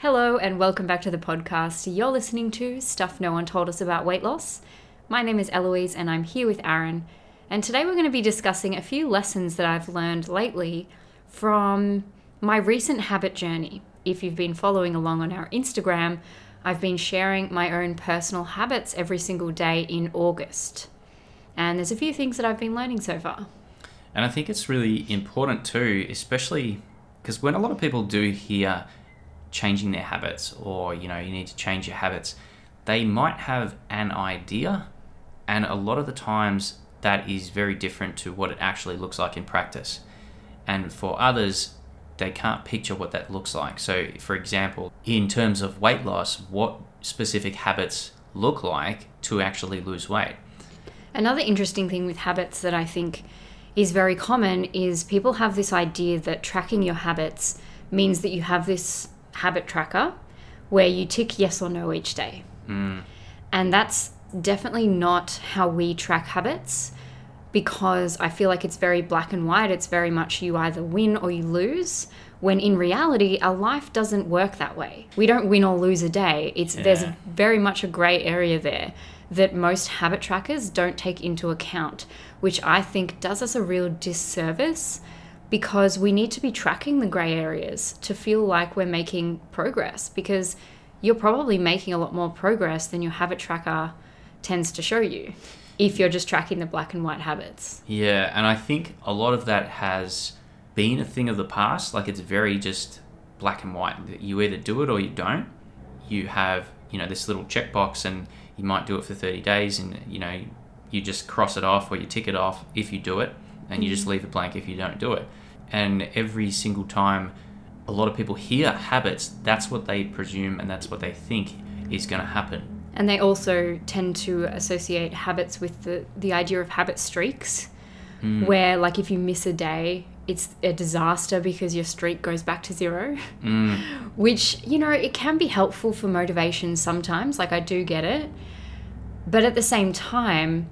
Hello, and welcome back to the podcast. You're listening to Stuff No One Told Us About Weight Loss. My name is Eloise, and I'm here with Aaron. And today we're going to be discussing a few lessons that I've learned lately from my recent habit journey. If you've been following along on our Instagram, I've been sharing my own personal habits every single day in August. And there's a few things that I've been learning so far. And I think it's really important too, especially because when a lot of people do hear changing their habits or, you know, you need to change your habits, they might have an idea. And a lot of the times that is very different to what it actually looks like in practice. And for others, they can't picture what that looks like. So, for example, in terms of weight loss, what specific habits look like to actually lose weight? Another interesting thing with habits that I think is very common is people have this idea that tracking your habits means that you have this habit tracker where you tick yes or no each day. Mm. And that's definitely not how we track habits because I feel like it's very black and white. It's very much you either win or you lose. When in reality, our life doesn't work that way. We don't win or lose a day. It's Yeah. there's very much a gray area there that most habit trackers don't take into account, which I think does us a real disservice because we need to be tracking the gray areas to feel like we're making progress because you're probably making a lot more progress than your habit tracker tends to show you if you're just tracking the black and white habits. Yeah, and I think a lot of that has been a thing of the past. Like it's very just black and white. You either do it or you don't. You have, you know, this little checkbox and you might do it for 30 days and, you know, you just cross it off or you tick it off if you do it and you just leave it blank if you don't do it. And every single time a lot of people hear habits, that's what they presume and that's what they think is going to happen. And they also tend to associate habits with the, the idea of habit streaks, where, like, if you miss a day, it's a disaster because your streak goes back to zero. Mm, which you know it can be helpful for motivation sometimes like i do get it but at the same time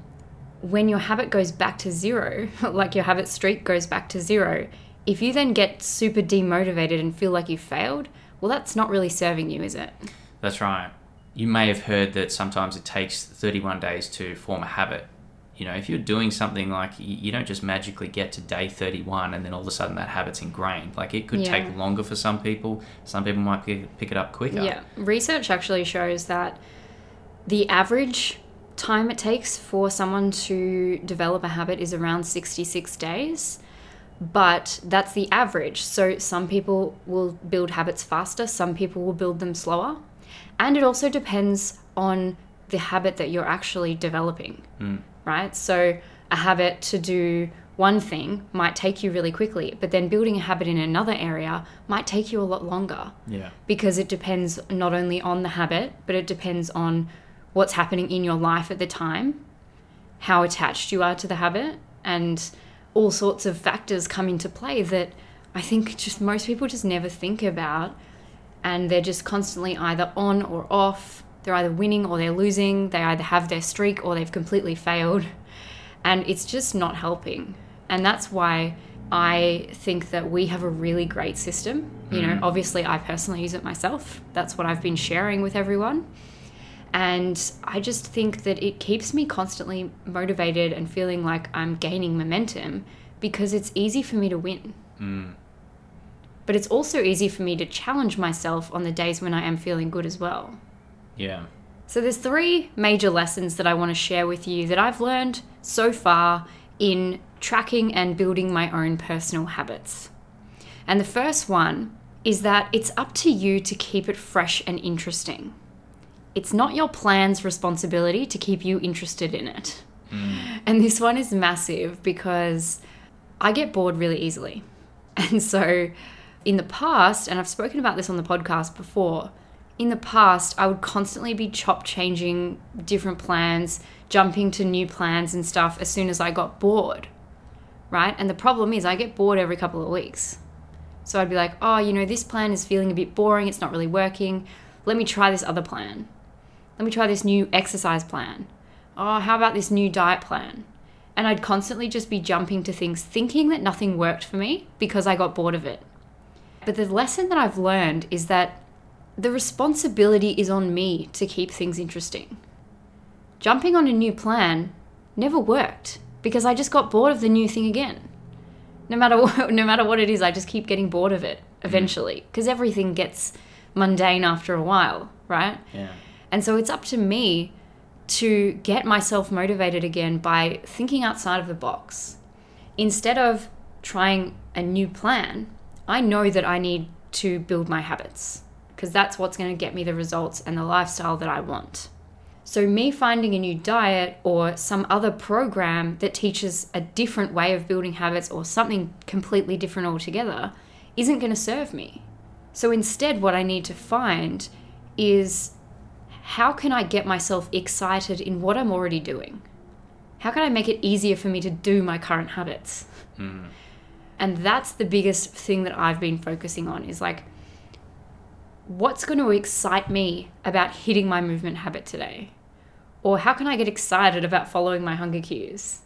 when your habit goes back to zero like your habit streak goes back to zero if you then get super demotivated and feel like you failed well that's not really serving you is it That's right. You may have heard that sometimes it takes 31 days to form a habit. You know, if you're doing something like you don't just magically get to day 31 and then all of a sudden that habit's ingrained. Like it could Yeah. take longer for some people. Some people might pick, pick it up quicker. Yeah, research actually shows that the average time it takes for someone to develop a habit is around 66 days. But that's the average. So some people will build habits faster, some people will build them slower. And it also depends on the habit that you're actually developing, Mm. right? So a habit to do one thing might take you really quickly, but then building a habit in another area might take you a lot longer Yeah. because it depends not only on the habit, but it depends on what's happening in your life at the time, how attached you are to the habit, and all sorts of factors come into play that I think just most people just never think about. And they're just constantly either on or off. They're either winning or they're losing. They either have their streak or they've completely failed. And it's just not helping. And that's why I think that we have a really great system. You know, mm. obviously, I personally use it myself. That's what I've been sharing with everyone. And I just think that it keeps me constantly motivated and feeling like I'm gaining momentum because it's easy for me to win. Mm. But it's also easy for me to challenge myself on the days when I am feeling good as well. Yeah. So there's three major lessons that I want to share with you that I've learned so far in tracking and building my own personal habits. And the first one is that it's up to you to keep it fresh and interesting. It's not your plan's responsibility to keep you interested in it. Mm. And this one is massive because I get bored really easily. And so in the past, and I've spoken about this on the podcast before, in the past, I would constantly be chop changing different plans, jumping to new plans and stuff as soon as I got bored, right? And the problem is, I get bored every couple of weeks. So I'd be like, oh, you know, this plan is feeling a bit boring, it's not really working. Let me try this other plan. Let me try this new exercise plan. Oh, how about this new diet plan? And I'd constantly just be jumping to things thinking that nothing worked for me because I got bored of it. But the lesson that I've learned is that the responsibility is on me to keep things interesting. Jumping on a new plan never worked because I just got bored of the new thing again. No matter what, no matter what it is, I just keep getting bored of it mm. eventually because everything gets mundane after a while, right? Yeah. And so it's up to me to get myself motivated again by thinking outside of the box. Instead of trying a new plan, I know that I need to build my habits because that's what's going to get me the results and the lifestyle that I want. So, me finding a new diet or some other program that teaches a different way of building habits or something completely different altogether isn't going to serve me. So, instead, what I need to find is how can I get myself excited in what I'm already doing? How can I make it easier for me to do my current habits? Mm. And that's the biggest thing that I've been focusing on is like, what's going to excite me about hitting my movement habit today? Or how can I get excited about following my hunger cues?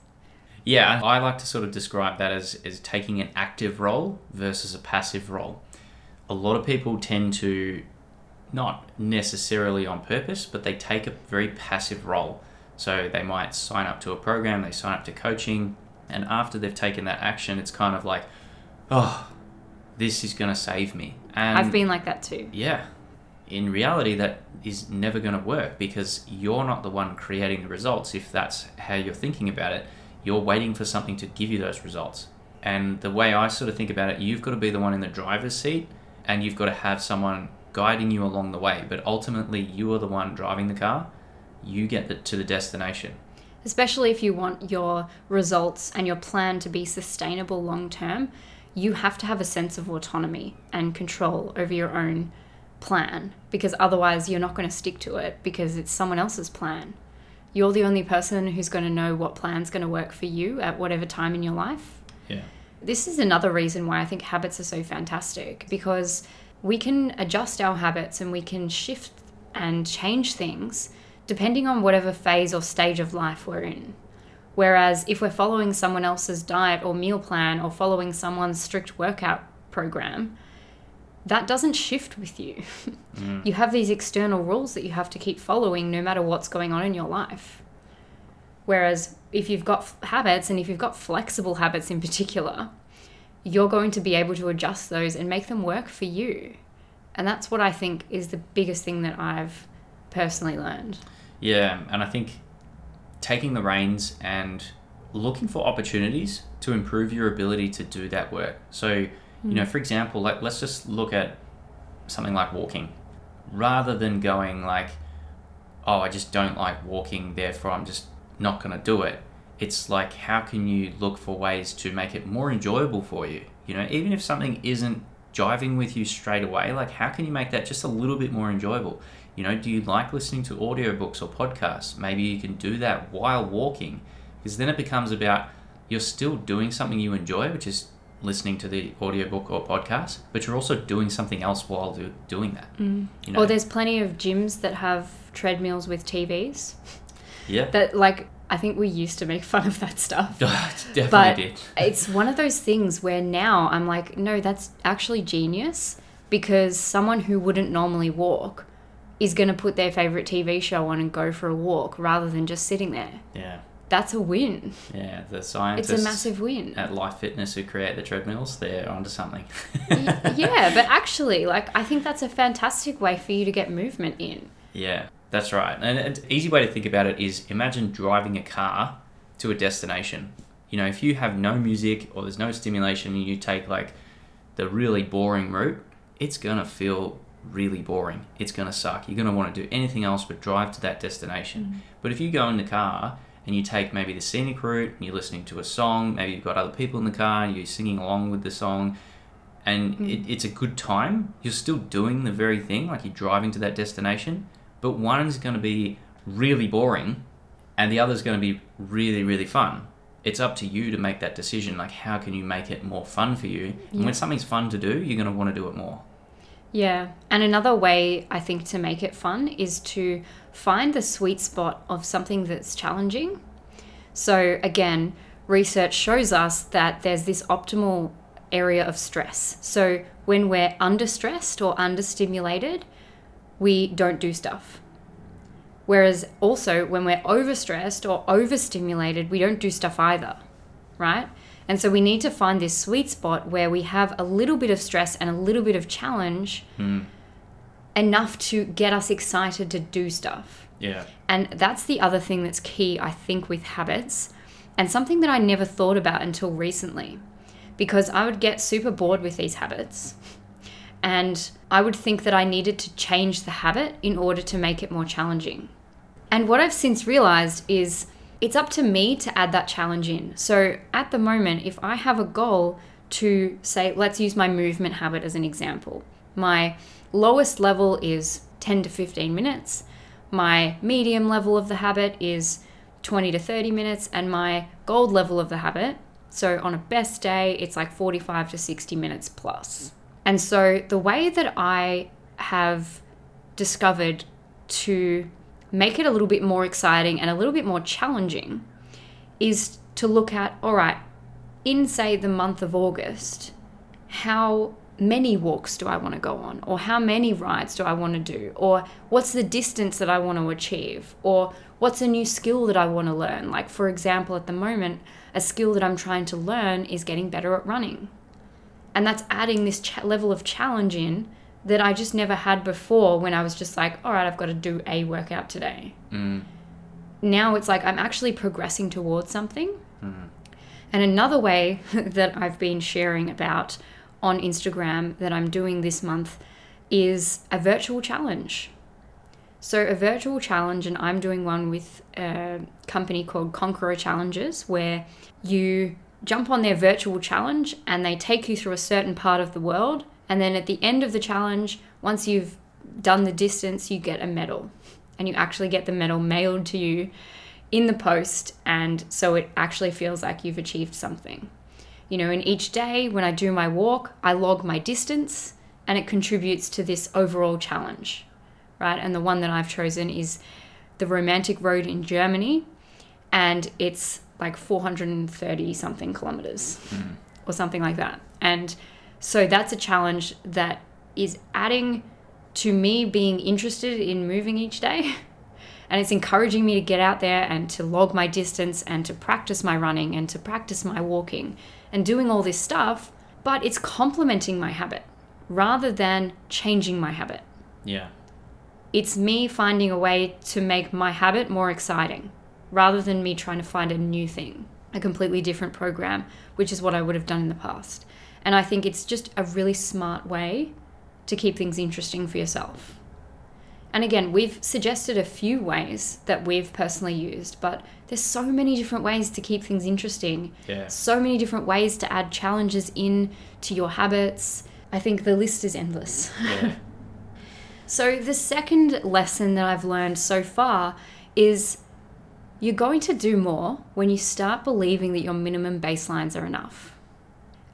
Yeah, I like to sort of describe that as, as taking an active role versus a passive role. A lot of people tend to, not necessarily on purpose, but they take a very passive role. So they might sign up to a program, they sign up to coaching, and after they've taken that action, it's kind of like, oh, this is going to save me. And I've been like that too. yeah. In reality, that is never going to work because you're not the one creating the results. If that's how you're thinking about it, you're waiting for something to give you those results. And the way I sort of think about it, you've got to be the one in the driver's seat and you've got to have someone guiding you along the way. But ultimately, you are the one driving the car. You get the, to the destination. Especially if you want your results and your plan to be sustainable long term, you have to have a sense of autonomy and control over your own plan because otherwise you're not going to stick to it because it's someone else's plan. You're the only person who's going to know what plan's going to work for you at whatever time in your life. Yeah. This is another reason why I think habits are so fantastic because we can adjust our habits and we can shift and change things depending on whatever phase or stage of life we're in. Whereas if we're following someone else's diet or meal plan or following someone's strict workout program, that doesn't shift with you. Mm. You have these external rules that you have to keep following no matter what's going on in your life. Whereas if you've got f- habits and if you've got flexible habits in particular, you're going to be able to adjust those and make them work for you. And that's what I think is the biggest thing that I've personally learned. Yeah, and I think taking the reins and looking for opportunities to improve your ability to do that work. So, you hmm. know, for example, like let's just look at something like walking. Rather than going like, oh, I just don't like walking, therefore I'm just not going to do it. It's like, how can you look for ways to make it more enjoyable for you? You know, even if something isn't jiving with you straight away, like, how can you make that just a little bit more enjoyable? You know, do you like listening to audiobooks or podcasts? Maybe you can do that while walking, because then it becomes about you're still doing something you enjoy, which is listening to the audiobook or podcast, but you're also doing something else while do, doing that. Mm. You know? Or there's plenty of gyms that have treadmills with TVs yeah, that, like, I think we used to make fun of that stuff. definitely but did. it's one of those things where now I'm like, no, that's actually genius because someone who wouldn't normally walk is going to put their favorite TV show on and go for a walk rather than just sitting there. Yeah, That's a win. yeah. The scientists. It's a massive win. at Life Fitness who create the treadmills, they're onto something. Yeah, but actually, like, I think that's a fantastic way for you to get movement in. Yeah, that's right. And an easy way to think about it is imagine driving a car to a destination. You know, if you have no music or there's no stimulation and you take like the really boring route, it's gonna feel really boring. It's gonna suck. You're gonna want to do anything else but drive to that destination. Mm-hmm. But if you go in the car and you take maybe the scenic route and you're listening to a song, maybe you've got other people in the car, you're singing along with the song, and it, mm. it's a good time. You're still doing the very thing, like you're driving to that destination, but one's going to be really boring and the other's going to be really, really fun. It's up to you to make that decision. Like, how can you make it more fun for you? And when something's fun to do, you're going to want to do it more. Yeah. And another way I think to make it fun is to find the sweet spot of something that's challenging. So, again, research shows us that there's this optimal area of stress. So, when we're under stressed or understimulated, we don't do stuff. Whereas also when we're overstressed or overstimulated, we don't do stuff either, right? And so we need to find this sweet spot where we have a little bit of stress and a little bit of challenge Mm. enough to get us excited to do stuff. Yeah. And that's the other thing that's key, I think, with habits, and something that I never thought about until recently. Because I would get super bored with these habits, and I would think that I needed to change the habit in order to make it more challenging. And what I've since realized is it's up to me to add that challenge in. So at the moment, if I have a goal to say, let's use my movement habit as an example, my lowest level is 10 to 15 minutes, my medium level of the habit is 20 to 30 minutes, and my gold level of the habit, so on a best day, it's like 45 to 60 minutes plus. And so the way that I have discovered to make it a little bit more exciting and a little bit more challenging is to look at all right, in say the month of August, how many walks do I want to go on? Or how many rides do I want to do? Or what's the distance that I want to achieve? Or what's a new skill that I want to learn? Like, for example, at the moment, a skill that I'm trying to learn is getting better at running. And that's adding this ch- level of challenge in that I just never had before when I was just like, all right, I've got to do a workout today. Mm. Now it's like I'm actually progressing towards something. And another way that I've been sharing about on Instagram that I'm doing this month is a virtual challenge. So, a virtual challenge, and I'm doing one with a company called Conqueror Challenges, where you jump on their virtual challenge and they take you through a certain part of the world. And then at the end of the challenge, once you've done the distance, you get a medal. And you actually get the medal mailed to you in the post. And so it actually feels like you've achieved something. You know, in each day when I do my walk, I log my distance and it contributes to this overall challenge, right? And the one that I've chosen is the Romantic Road in Germany, and it's like 430 something kilometers hmm. or something like that. And so that's a challenge that is adding to me being interested in moving each day. And it's encouraging me to get out there and to log my distance and to practice my running and to practice my walking and doing all this stuff. But it's complementing my habit rather than changing my habit. Yeah. It's me finding a way to make my habit more exciting rather than me trying to find a new thing, a completely different program, which is what I would have done in the past. And I think it's just a really smart way to keep things interesting for yourself. And again, we've suggested a few ways that we've personally used, but there's so many different ways to keep things interesting. Yeah. So many different ways to add challenges in to your habits. I think the list is endless. Yeah. So, the second lesson that I've learned so far is you're going to do more when you start believing that your minimum baselines are enough.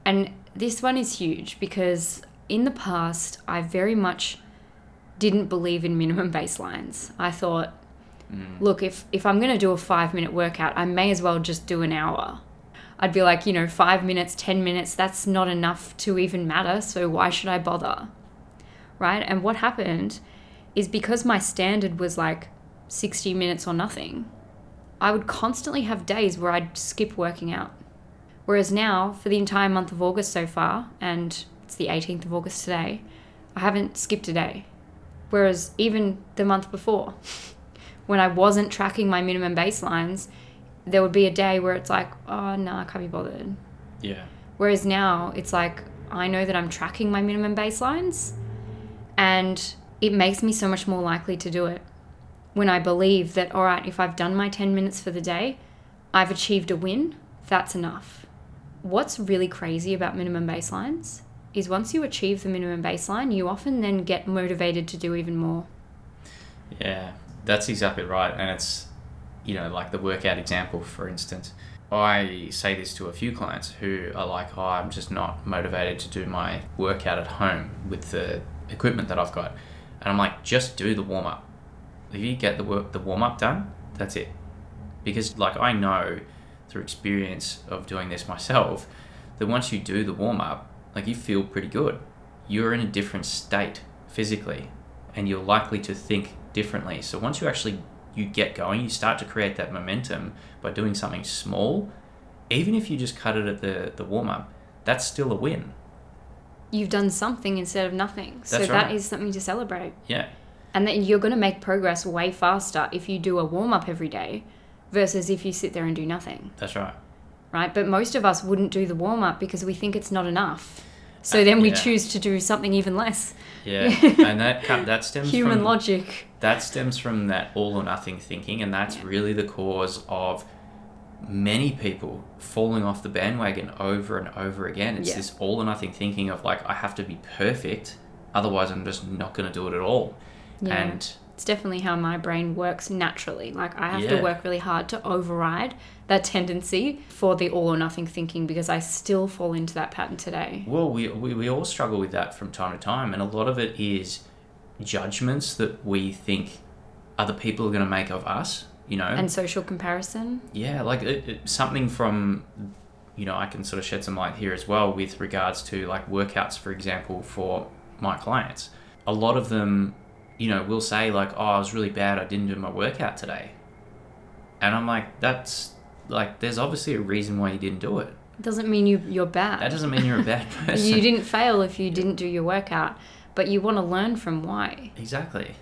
And this one is huge because in the past, I very much didn't believe in minimum baselines. I thought, mm. look, if, if I'm going to do a five minute workout, I may as well just do an hour. I'd be like, you know, five minutes, 10 minutes, that's not enough to even matter. So why should I bother? Right? And what happened is because my standard was like 60 minutes or nothing, I would constantly have days where I'd skip working out. Whereas now, for the entire month of August so far, and it's the 18th of August today, I haven't skipped a day. Whereas even the month before, when I wasn't tracking my minimum baselines, there would be a day where it's like, oh, no, I can't be bothered. Yeah. Whereas now it's like I know that I'm tracking my minimum baselines and it makes me so much more likely to do it. When I believe that, all right, if I've done my 10 minutes for the day, I've achieved a win, that's enough. What's really crazy about minimum baselines is once you achieve the minimum baseline, you often then get motivated to do even more. Yeah, that's exactly right. And it's, you know, like the workout example, for instance. I say this to a few clients who are like, oh, I'm just not motivated to do my workout at home with the equipment that I've got. And I'm like, just do the warm up. If you get the work, the warm up done, that's it. Because, like, I know through experience of doing this myself that once you do the warm up, like, you feel pretty good. You're in a different state physically and you're likely to think differently. So once you actually you get going, you start to create that momentum by doing something small, even if you just cut it at the, the warm up, that's still a win. You've done something instead of nothing. so That's that right. is something to celebrate. Yeah. And then you're going to make progress way faster if you do a warm up every day versus if you sit there and do nothing, That's right. right? But most of us wouldn't do the warm up because we think it's not enough. So uh, then we yeah. choose to do something even less. Yeah. and that that stems Human from logic. that stems from that all or nothing thinking and that's really the cause of many people falling off the bandwagon over and over again. It's Yeah. this all or nothing thinking of like I have to be perfect, otherwise I'm just not going to do it at all. Yeah. And It's definitely how my brain works naturally. Like I have Yeah. to work really hard to override that tendency for the all or nothing thinking because I still fall into that pattern today. Well, we, we, we all struggle with that from time to time, and a lot of it is judgments that we think other people are going to make of us, you know? And social comparison. yeah, like it, it, something from, you know, I can sort of shed some light here as well with regards to like workouts, for example, for my clients. A lot of them, you know, will say, like, oh, I was really bad, I didn't do my workout today. And I'm like, that's like, there's obviously a reason why you didn't do it. it. Doesn't mean you you're bad. That doesn't mean you're a bad person. you didn't fail if you didn't do your workout, but you want to learn from why. Exactly.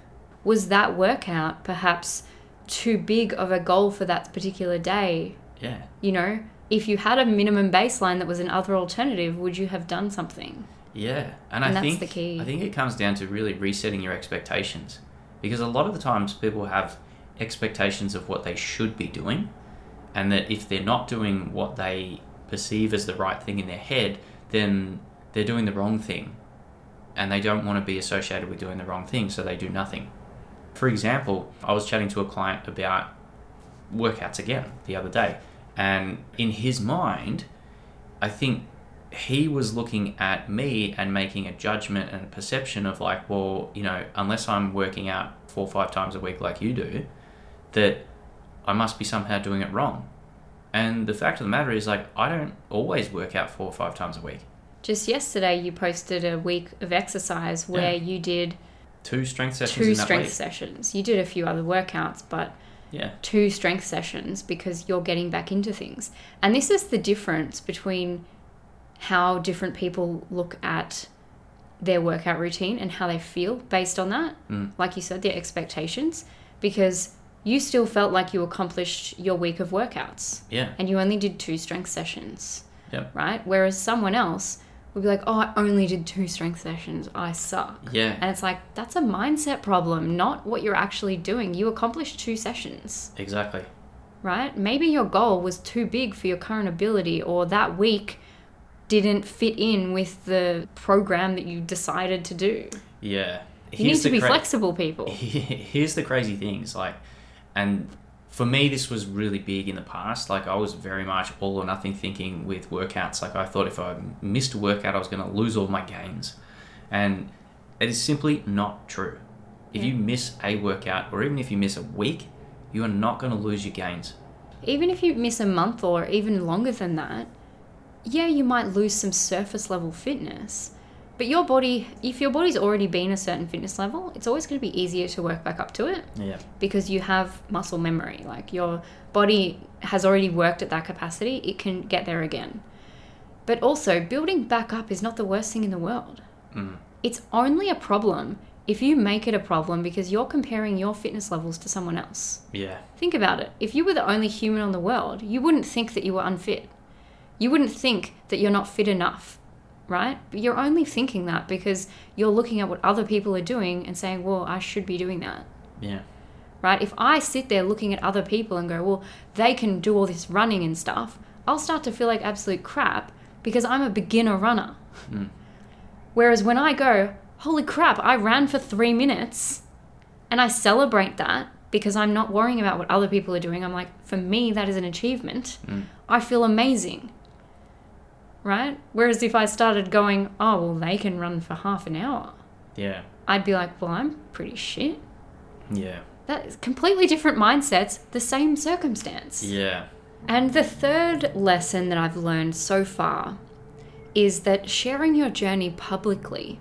Was that workout perhaps too big of a goal for that particular day? Yeah. You know, if you had a minimum baseline that was another alternative, would you have done something? Yeah, and, And I that's think the key. I think it comes down to really resetting your expectations, because a lot of the times people have expectations of what they should be doing, and that if they're not doing what they perceive as the right thing in their head, then they're doing the wrong thing, and they don't want to be associated with doing the wrong thing, so they do nothing. For example, I was chatting to a client about workouts again the other day, and in his mind, I think he was looking at me and making a judgment and a perception of like, well, you know, unless I'm working out four or five times a week like you do, that I must be somehow doing it wrong. And the fact of the matter is, like, I don't always work out four or five times a week. Just yesterday, you posted a week of exercise where Yeah. you did Two strength sessions two in that strength week. sessions. You did a few other workouts, but Yeah, two strength sessions because you're getting back into things. And this is the difference between how different people look at their workout routine and how they feel based on that. Mm. Like you said, their expectations, because you still felt like you accomplished your week of workouts yeah, and you only did two strength sessions. Yep. Right? Whereas someone else would be like, oh, I only did two strength sessions. I suck. yeah, And it's like, that's a mindset problem, not what you're actually doing. You accomplished two sessions, exactly. right? Maybe your goal was too big for your current ability, or that week didn't fit in with the program that you decided to do. Yeah. You need to be cra- flexible, people. here's the crazy things like and for me this was really big in the past like i was very much all or nothing thinking with workouts like i thought if i missed a workout i was going to lose all my gains and it is simply not true if you miss a workout or even if you miss a week you are not going to lose your gains Even if you miss a month or even longer than that, yeah, you might lose some surface level fitness. But your body, if your body's already been a certain fitness level, it's always going to be easier to work back up to it. yeah because you have muscle memory. Like your body has already worked at that capacity, it can get there again. But also, building back up is not the worst thing in the world. Mm. It's only a problem if you make it a problem because you're comparing your fitness levels to someone else. yeah Think about it. If you were the only human on the world, you wouldn't think that you were unfit. You wouldn't think that you're not fit enough, right? But you're only thinking that because you're looking at what other people are doing and saying, well, I should be doing that yeah right? If I sit there looking at other people and go, well, they can do all this running and stuff, I'll start to feel like absolute crap because I'm a beginner runner. Mm. Whereas when I go, holy crap, I ran for three minutes and I celebrate that because I'm not worrying about what other people are doing. I'm like, for me, that is an achievement. Mm. I feel amazing. Right? Whereas if I started going, oh, well, they can run for half an hour, yeah I'd be like, well, I'm pretty shit. yeah That is completely different mindsets, the same circumstance. yeah And the third lesson that I've learned so far is that sharing your journey publicly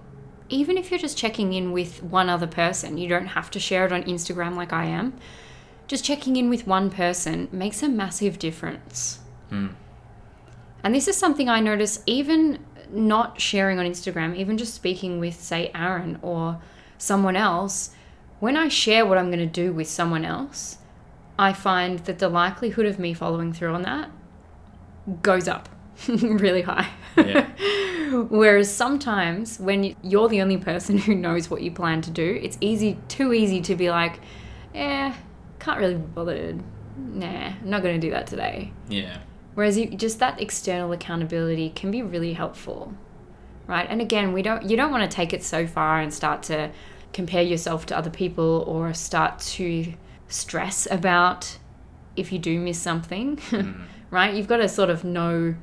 even if you're just checking in with one other person, you don't have to share it on Instagram like I am. Just checking in with one person makes a massive difference. Mm. And this is something I notice even not sharing on Instagram, even just speaking with, say, Aaron or someone else, when I share what I'm going to do with someone else, I find that the likelihood of me following through on that goes up really high. Yeah. Whereas sometimes when you're the only person who knows what you plan to do, it's easy, too easy to be like, eh, can't really be bothered. Nah, I'm not going to do that today. Yeah. Whereas you, just that external accountability can be really helpful, right? And again, we don't you don't want to take it so far and start to compare yourself to other people or start to stress about if you do miss something, mm-hmm. right? You've got to sort of know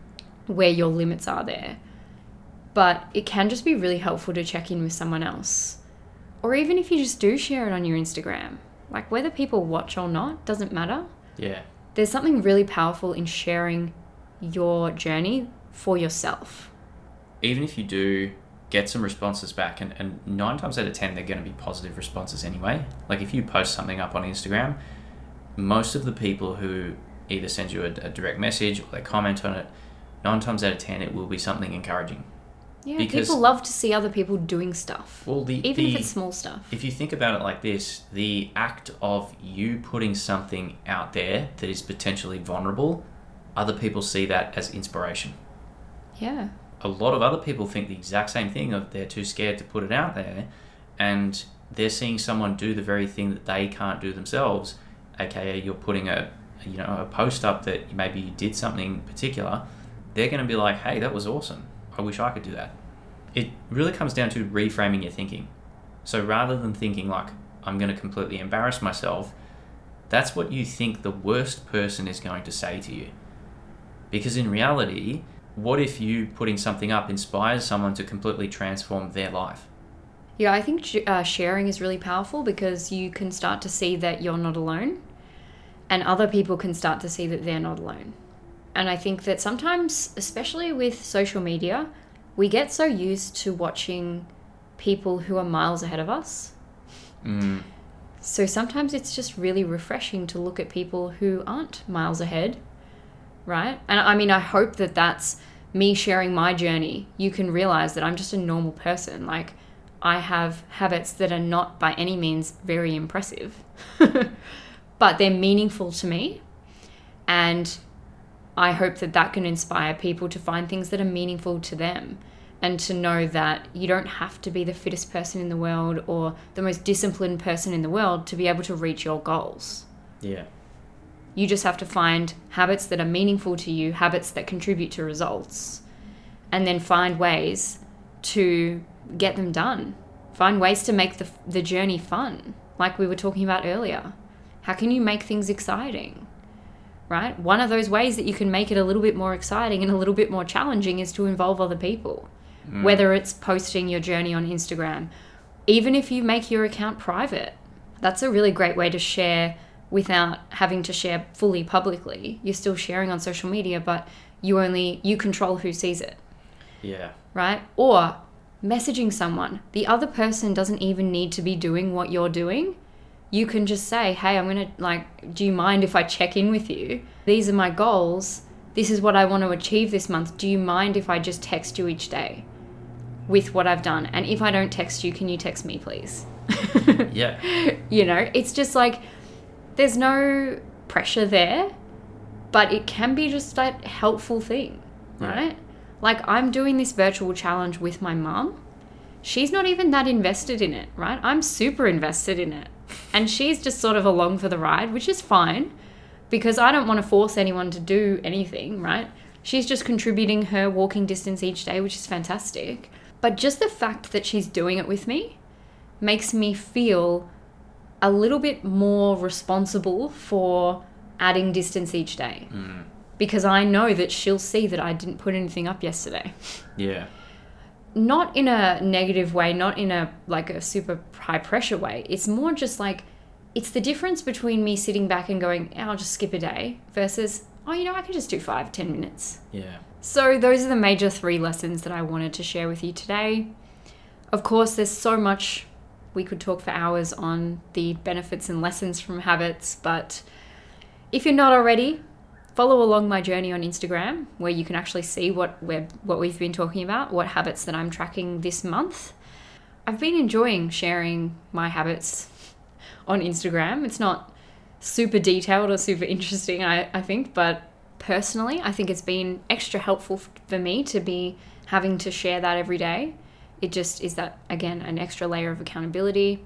where your limits are there. But it can just be really helpful to check in with someone else. Or even if you just do share it on your Instagram. Like whether people watch or not doesn't matter Yeah. There's something really powerful in sharing your journey for yourself. Even if you do get some responses back, and, and nine times out of ten, they're going to be positive responses anyway. Like if you post something up on Instagram, most of the people who either send you a, a direct message or they comment on it, nine times out of ten, it will be something encouraging. Yeah, Because- people love to see other people doing stuff, Well, the even the, if it's small stuff. If you think about it like this, the act of you putting something out there that is potentially vulnerable, other people see that as inspiration. Yeah, A lot of other people think the exact same thing of they're too scared to put it out there and they're seeing someone do the very thing that they can't do themselves, aka you're putting a you know a post up that maybe you did something particular, they're going to be like, "Hey, that was awesome. I wish I could do that." It really comes down to reframing your thinking. So rather than thinking like I'm going to completely embarrass myself, that's what you think the worst person is going to say to you. Because in reality, what if you putting something up inspires someone to completely transform their life? yeah. I think uh, sharing is really powerful because you can start to see that you're not alone, and other people can start to see that they're not alone. And I think that sometimes, especially with social media, we get so used to watching people who are miles ahead of us Mm, So sometimes it's just really refreshing to look at people who aren't miles ahead, right? And I mean, I hope that that's me sharing my journey. You can realize that I'm just a normal person. Like, I have habits that are not by any means very impressive, but they're meaningful to me. And I hope that that can inspire people to find things that are meaningful to them and to know that you don't have to be the fittest person in the world or the most disciplined person in the world to be able to reach your goals. yeah. You just have to find habits that are meaningful to you, habits that contribute to results, and then find ways to get them done. Find ways to make the, the journey fun, like we were talking about earlier. How can you make things exciting? Right? One of those ways that you can make it a little bit more exciting and a little bit more challenging is to involve other people. Mm. Whether it's posting your journey on Instagram, even if you make your account private, that's a really great way to share without having to share fully publicly. You're still sharing on social media, but you only you control who sees it, Yeah. right? Or messaging someone. The other person doesn't even need to be doing what you're doing. You can just say, "Hey, I'm going to like do you mind if I check in with you? These are my goals. This is what I want to achieve this month. Do you mind if I just text you each day?" with what I've done. And if I don't text you, can you text me, please? Yeah. you know, it's just like there's no pressure there, but it can be just that helpful thing, Yeah. right? Like I'm doing this virtual challenge with my mum. She's not even that invested in it, right? I'm super invested in it. And she's just sort of along for the ride, which is fine because I don't want to force anyone to do anything, right? She's just contributing her walking distance each day, which is fantastic. But just the fact that she's doing it with me makes me feel a little bit more responsible for adding distance each day Mm, because I know that she'll see that I didn't put anything up yesterday. yeah. Not in a negative way, not in a like a super high pressure way. It's more just like it's the difference between me sitting back and going, "Oh, I'll just skip a day versus, oh, you know, I can just do five, ten minutes. Yeah. So, those are the major three lessons that I wanted to share with you today. Of course, there's so much we could talk for hours on the benefits and lessons from habits, but if you're not already, follow along my journey on Instagram where you can actually see what we're what we've been talking about, what habits that I'm tracking this month. I've been enjoying sharing my habits on Instagram. It's not super detailed or super interesting, I, I think, but personally, I think it's been extra helpful for me to be having to share that every day. It just is that, again, an extra layer of accountability.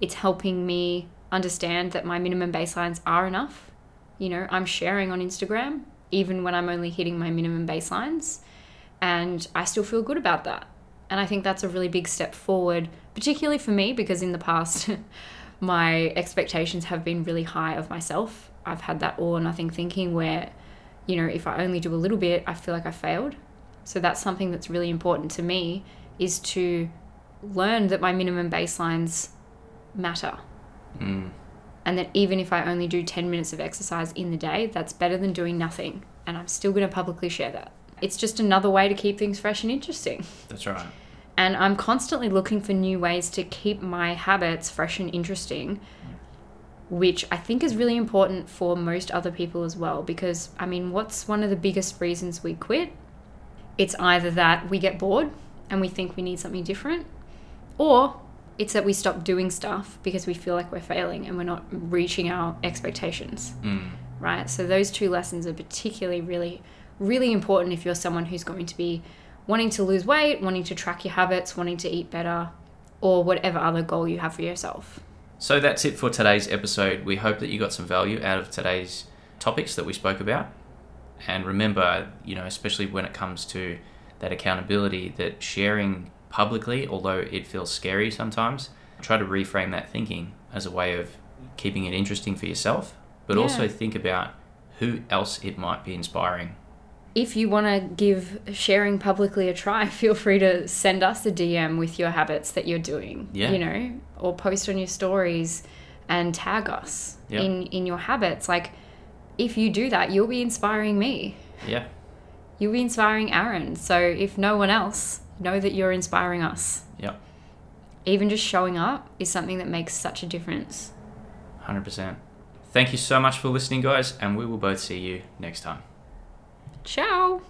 It's helping me understand that my minimum baselines are enough. You know, I'm sharing on Instagram even when I'm only hitting my minimum baselines, and I still feel good about that. And I think that's a really big step forward, particularly for me, because in the past, my expectations have been really high of myself. I've had that all or nothing thinking where, you know, if I only do a little bit, I feel like I failed. So that's something that's really important to me is to learn that my minimum baselines matter. Mm. And that even if I only do 10 minutes of exercise in the day, that's better than doing nothing. And I'm still going to publicly share that. It's just another way to keep things fresh and interesting. That's right. And I'm constantly looking for new ways to keep my habits fresh and interesting, which I think is really important for most other people as well. Because, I mean, what's one of the biggest reasons we quit? It's either that we get bored and we think we need something different, or it's that we stop doing stuff because we feel like we're failing and we're not reaching our expectations, Mm. right? So, those two lessons are particularly really, really important if you're someone who's going to be wanting to lose weight, wanting to track your habits, wanting to eat better, or whatever other goal you have for yourself. So that's it for today's episode. We hope that you got some value out of today's topics that we spoke about. And remember, you know, especially when it comes to that accountability, that sharing publicly, although it feels scary sometimes, try to reframe that thinking as a way of keeping it interesting for yourself, but also think about who else it might be inspiring. If you want to give sharing publicly a try, feel free to send us a DM with your habits that you're doing, Yeah. you know, or post on your stories and tag us Yeah. in, in your habits. Like, if you do that, you'll be inspiring me. Yeah, You'll be inspiring Aaron. So, if no one else, know that you're inspiring us. yeah, Even just showing up is something that makes such a difference. 100%. Thank you so much for listening, guys, and we will both see you next time. Ciao.